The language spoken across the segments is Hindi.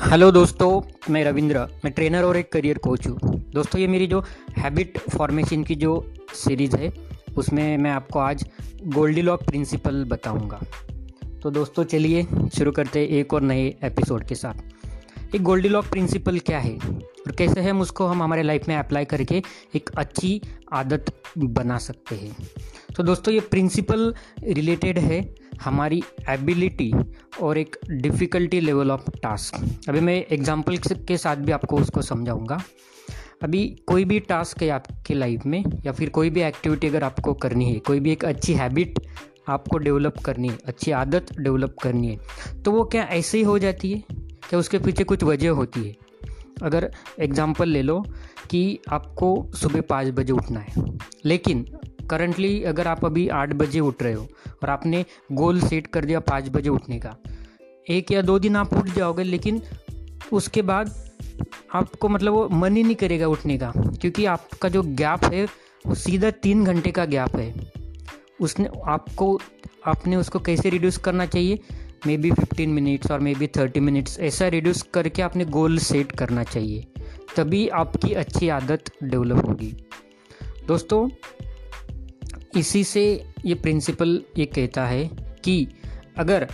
हेलो दोस्तों, मैं रविंद्र। मैं ट्रेनर और एक करियर कोच हूँ। दोस्तों, ये मेरी जो हैबिट फॉर्मेशन की जो सीरीज़ है, उसमें मैं आपको आज गोल्डी लॉक प्रिंसिपल बताऊँगा। तो दोस्तों, चलिए शुरू करते हैं एक और नए एपिसोड के साथ। एक गोल्डी लॉक प्रिंसिपल क्या है? और कैसे हम उसको हम हमारे लाइफ में अप्लाई करके एक अच्छी आदत बना सकते हैं। तो दोस्तों, ये प्रिंसिपल रिलेटेड है हमारी एबिलिटी और एक डिफ़िकल्टी लेवल ऑफ़ टास्क अभी मैं एग्जांपल के साथ भी आपको उसको समझाऊँगा। अभी कोई भी टास्क है आपके लाइफ में या फिर कोई भी एक्टिविटी अगर आपको करनी है, कोई भी एक अच्छी हैबिट आपको डेवलप करनी है, अच्छी आदत डेवलप करनी है तो वो क्या ऐसे ही हो जाती है? क्या उसके पीछे कुछ वजह होती है? अगर एग्ज़ाम्पल ले लो कि आपको सुबह पाँच बजे उठना है, लेकिन करंटली अगर आप अभी आठ बजे उठ रहे हो और आपने गोल सेट कर दिया पाँच बजे उठने का, एक या दो दिन आप उठ जाओगे, लेकिन उसके बाद आपको मतलब वो मन ही नहीं करेगा उठने का, क्योंकि आपका जो गैप है वो सीधा तीन घंटे का गैप है। उसने आपको, आपने उसको कैसे रिड्यूस करना चाहिए? मे बी फिफ्टीन मिनट्स और मे बी थर्टी मिनट्स ऐसा रिड्यूस करके आपने गोल सेट करना चाहिए, तभी आपकी अच्छी आदत डेवलप होगी। दोस्तों, इसी से ये प्रिंसिपल ये कहता है कि अगर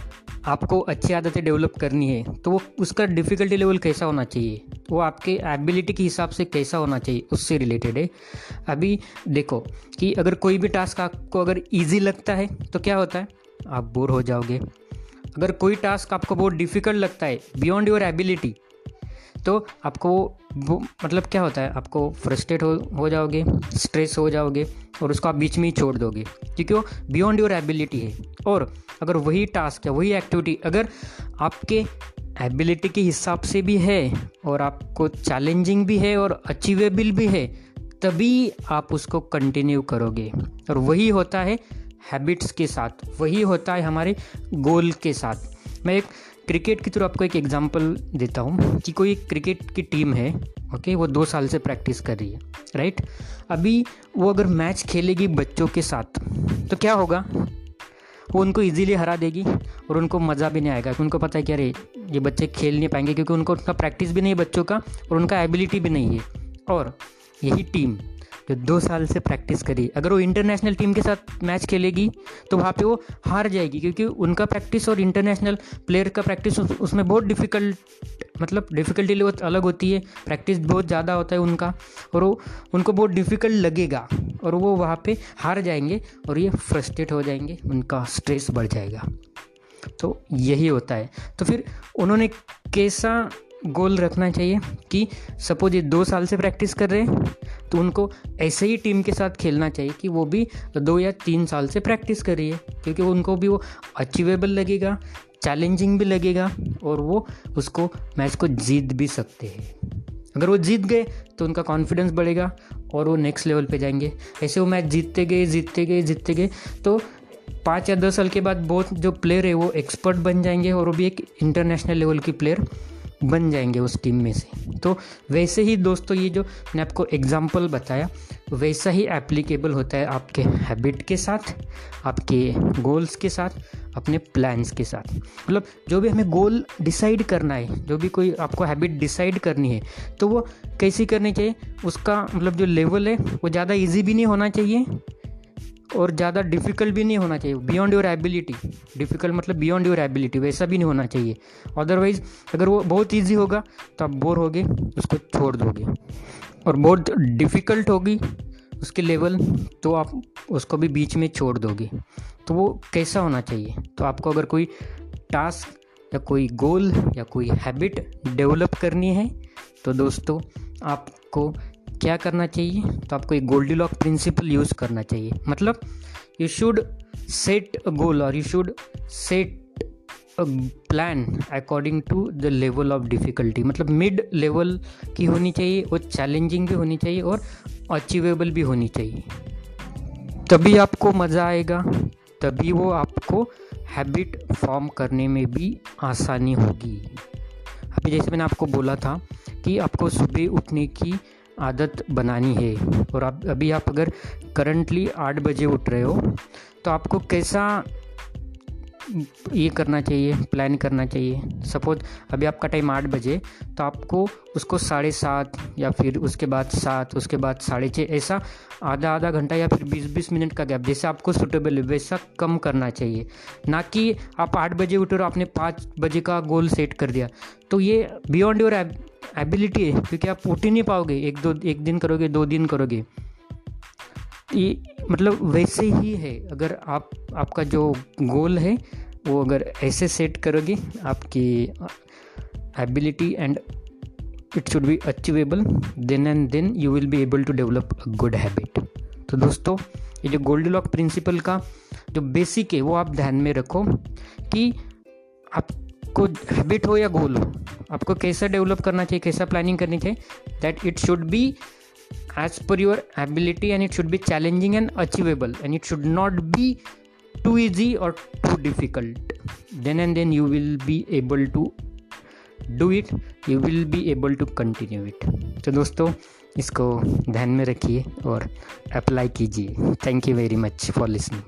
आपको अच्छी आदतें डेवलप करनी है तो वो उसका डिफ़िकल्टी लेवल कैसा होना चाहिए, वो आपके एबिलिटी के हिसाब से कैसा होना चाहिए, उससे रिलेटेड है। अभी देखो कि अगर कोई भी टास्क आपको अगर इजी लगता है तो क्या होता है? आप बोर हो जाओगे। अगर कोई टास्क आपको बहुत डिफ़िकल्ट लगता है बियॉन्ड योर एबिलिटी तो आपको वो मतलब क्या होता है, आपको फ्रस्ट्रेट हो हो जाओगे स्ट्रेस हो जाओगे, और उसको आप बीच में ही छोड़ दोगे, क्योंकि वो बियॉन्ड योर एबिलिटी है। और अगर वही टास्क है वही एक्टिविटी अगर आपके एबिलिटी के हिसाब से भी है, और आपको चैलेंजिंग भी है, और अचीवेबल भी है, तभी आप उसको कंटिन्यू करोगे। और वही होता है हैबिट्स के साथ, वही होता है हमारे गोल के साथ। मैं एक क्रिकेट की थ्रू आपको एक एग्जांपल देता हूँ कि कोई क्रिकेट की टीम है ओके वो दो साल से प्रैक्टिस कर रही है राइट अभी वो अगर मैच खेलेगी बच्चों के साथ तो क्या होगा? वो उनको इजीली हरा देगी और उनको मज़ा भी नहीं आएगा, क्योंकि उनको पता है कि अरे, ये बच्चे खेल नहीं पाएँगे क्योंकि उनको उनका प्रैक्टिस भी नहीं है बच्चों का और उनका एबिलिटी भी नहीं है। और यही टीम जो दो साल से प्रैक्टिस करी। अगर वो इंटरनेशनल टीम के साथ मैच खेलेगी तो वहाँ पे वो हार जाएगी क्योंकि उनका प्रैक्टिस और इंटरनेशनल प्लेयर का प्रैक्टिस उस, उसमें बहुत डिफ़िकल्ट मतलब डिफ़िकल्टी लेवल अलग होती है। प्रैक्टिस बहुत ज़्यादा होता है उनका और वो उनको बहुत डिफ़िकल्ट लगेगा और वो वहाँ पे हार जाएँगे और ये फ्रस्ट्रेट हो जाएँगे उनका स्ट्रेस बढ़ जाएगा। तो यही होता है। तो फिर उन्होंने कैसा गोल रखना चाहिए कि सपोज़ ये दो साल से प्रैक्टिस कर रहे हैं तो उनको ऐसे ही टीम के साथ खेलना चाहिए कि वो भी दो या तीन साल से प्रैक्टिस कर रही है क्योंकि उनको भी वो अचीवेबल लगेगा चैलेंजिंग भी लगेगा और वो उसको मैच को जीत भी सकते हैं। अगर वो जीत गए तो उनका कॉन्फिडेंस बढ़ेगा और वो नेक्स्ट लेवल पे जाएँगे। ऐसे वो मैच जीतते गए जीतते गए जीतते गए तो पाँच या दस साल के बाद बहुत जो प्लेयर है वो एक्सपर्ट बन जाएँगे और वो भी एक इंटरनेशनल लेवल की प्लेयर बन जाएँगे उस टीम में से। तो वैसे ही दोस्तों ये जो मैंने आपको एग्ज़ाम्पल बताया, वैसा ही एप्लीकेबल होता है आपके हैबिट के साथ, आपके गोल्स के साथ, अपने प्लान्स के साथ। मतलब जो भी हमें गोल डिसाइड करना है, जो भी कोई आपको हैबिट डिसाइड करनी है तो वो कैसी करनी चाहिए, उसका मतलब जो लेवल है, वो ज़्यादा इजी भी नहीं होना चाहिए और ज़्यादा डिफ़िकल्ट भी नहीं होना चाहिए। बियॉन्ड योर एबिलिटी डिफ़िकल्ट मतलब बियॉन्ड योर एबिलिटी वैसा भी नहीं होना चाहिए। अदरवाइज़ अगर वो बहुत ईजी होगा तो आप बोर होगे, उसको छोड़ दोगे। और बहुत डिफ़िकल्ट होगी उसके लेवल तो आप उसको भी बीच में छोड़ दोगे। तो वो कैसा होना चाहिए? तो आपको अगर कोई टास्क या कोई गोल या कोई हैबिट डेवलप करनी है तो दोस्तों, आपको क्या करना चाहिए? तो आपको एक गोल्डी लॉक प्रिंसिपल यूज़ करना चाहिए। मतलब you should set a goal और you should set plan according to the level of difficulty मतलब मिड लेवल की होनी चाहिए और चैलेंजिंग भी होनी चाहिए और अचीवेबल भी होनी चाहिए। तभी आपको मज़ा आएगा, तभी वो आपको हैबिट फॉर्म करने में भी आसानी होगी। अभी जैसे मैंने आपको बोला था कि आपको सुबह उठने की आदत बनानी है। और आप, अभी आप अगर करंटली आठ बजे उठ रहे हो तो आपको कैसा ये करना चाहिए प्लान करना चाहिए? सपोज़ अभी आपका टाइम आठ बजे तो आपको उसको साढ़े सात या फिर उसके बाद सात, उसके बाद साढ़े छः ऐसा आधा आधा घंटा या फिर बीस बीस मिनट का गैप जैसे आपको सुटेबल है, वैसा कम करना चाहिए। ना कि आप आठ बजे उठे और आपने पाँच बजे का गोल सेट कर दिया। तो ये बियॉन्ड योर एबिलिटी है, क्योंकि आप उठ ही नहीं पाओगे। एक दो, एक दिन करोगे, दो दिन करोगे। ये मतलब वैसे ही है। अगर आप, आपका जो गोल है, वो अगर ऐसे सेट करोगे, आपकी ability and it should be achievable then and then you will be able to develop a good habit तो दोस्तों, ये जो गोल्ड लॉक प्रिंसिपल का जो बेसिक है, वो आप ध्यान में रखो कि आपको हैबिट हो या गोल हो, आपको कैसा डेवलप करना चाहिए, कैसा प्लानिंग करनी चाहिए that it should be as per your ability and it should be challenging and achievable and it should not be too easy और too difficult then and then you will be able to do it you will be able to continue it तो दोस्तों, इसको ध्यान में रखिए और अप्लाई कीजिए. Thank you very much for listening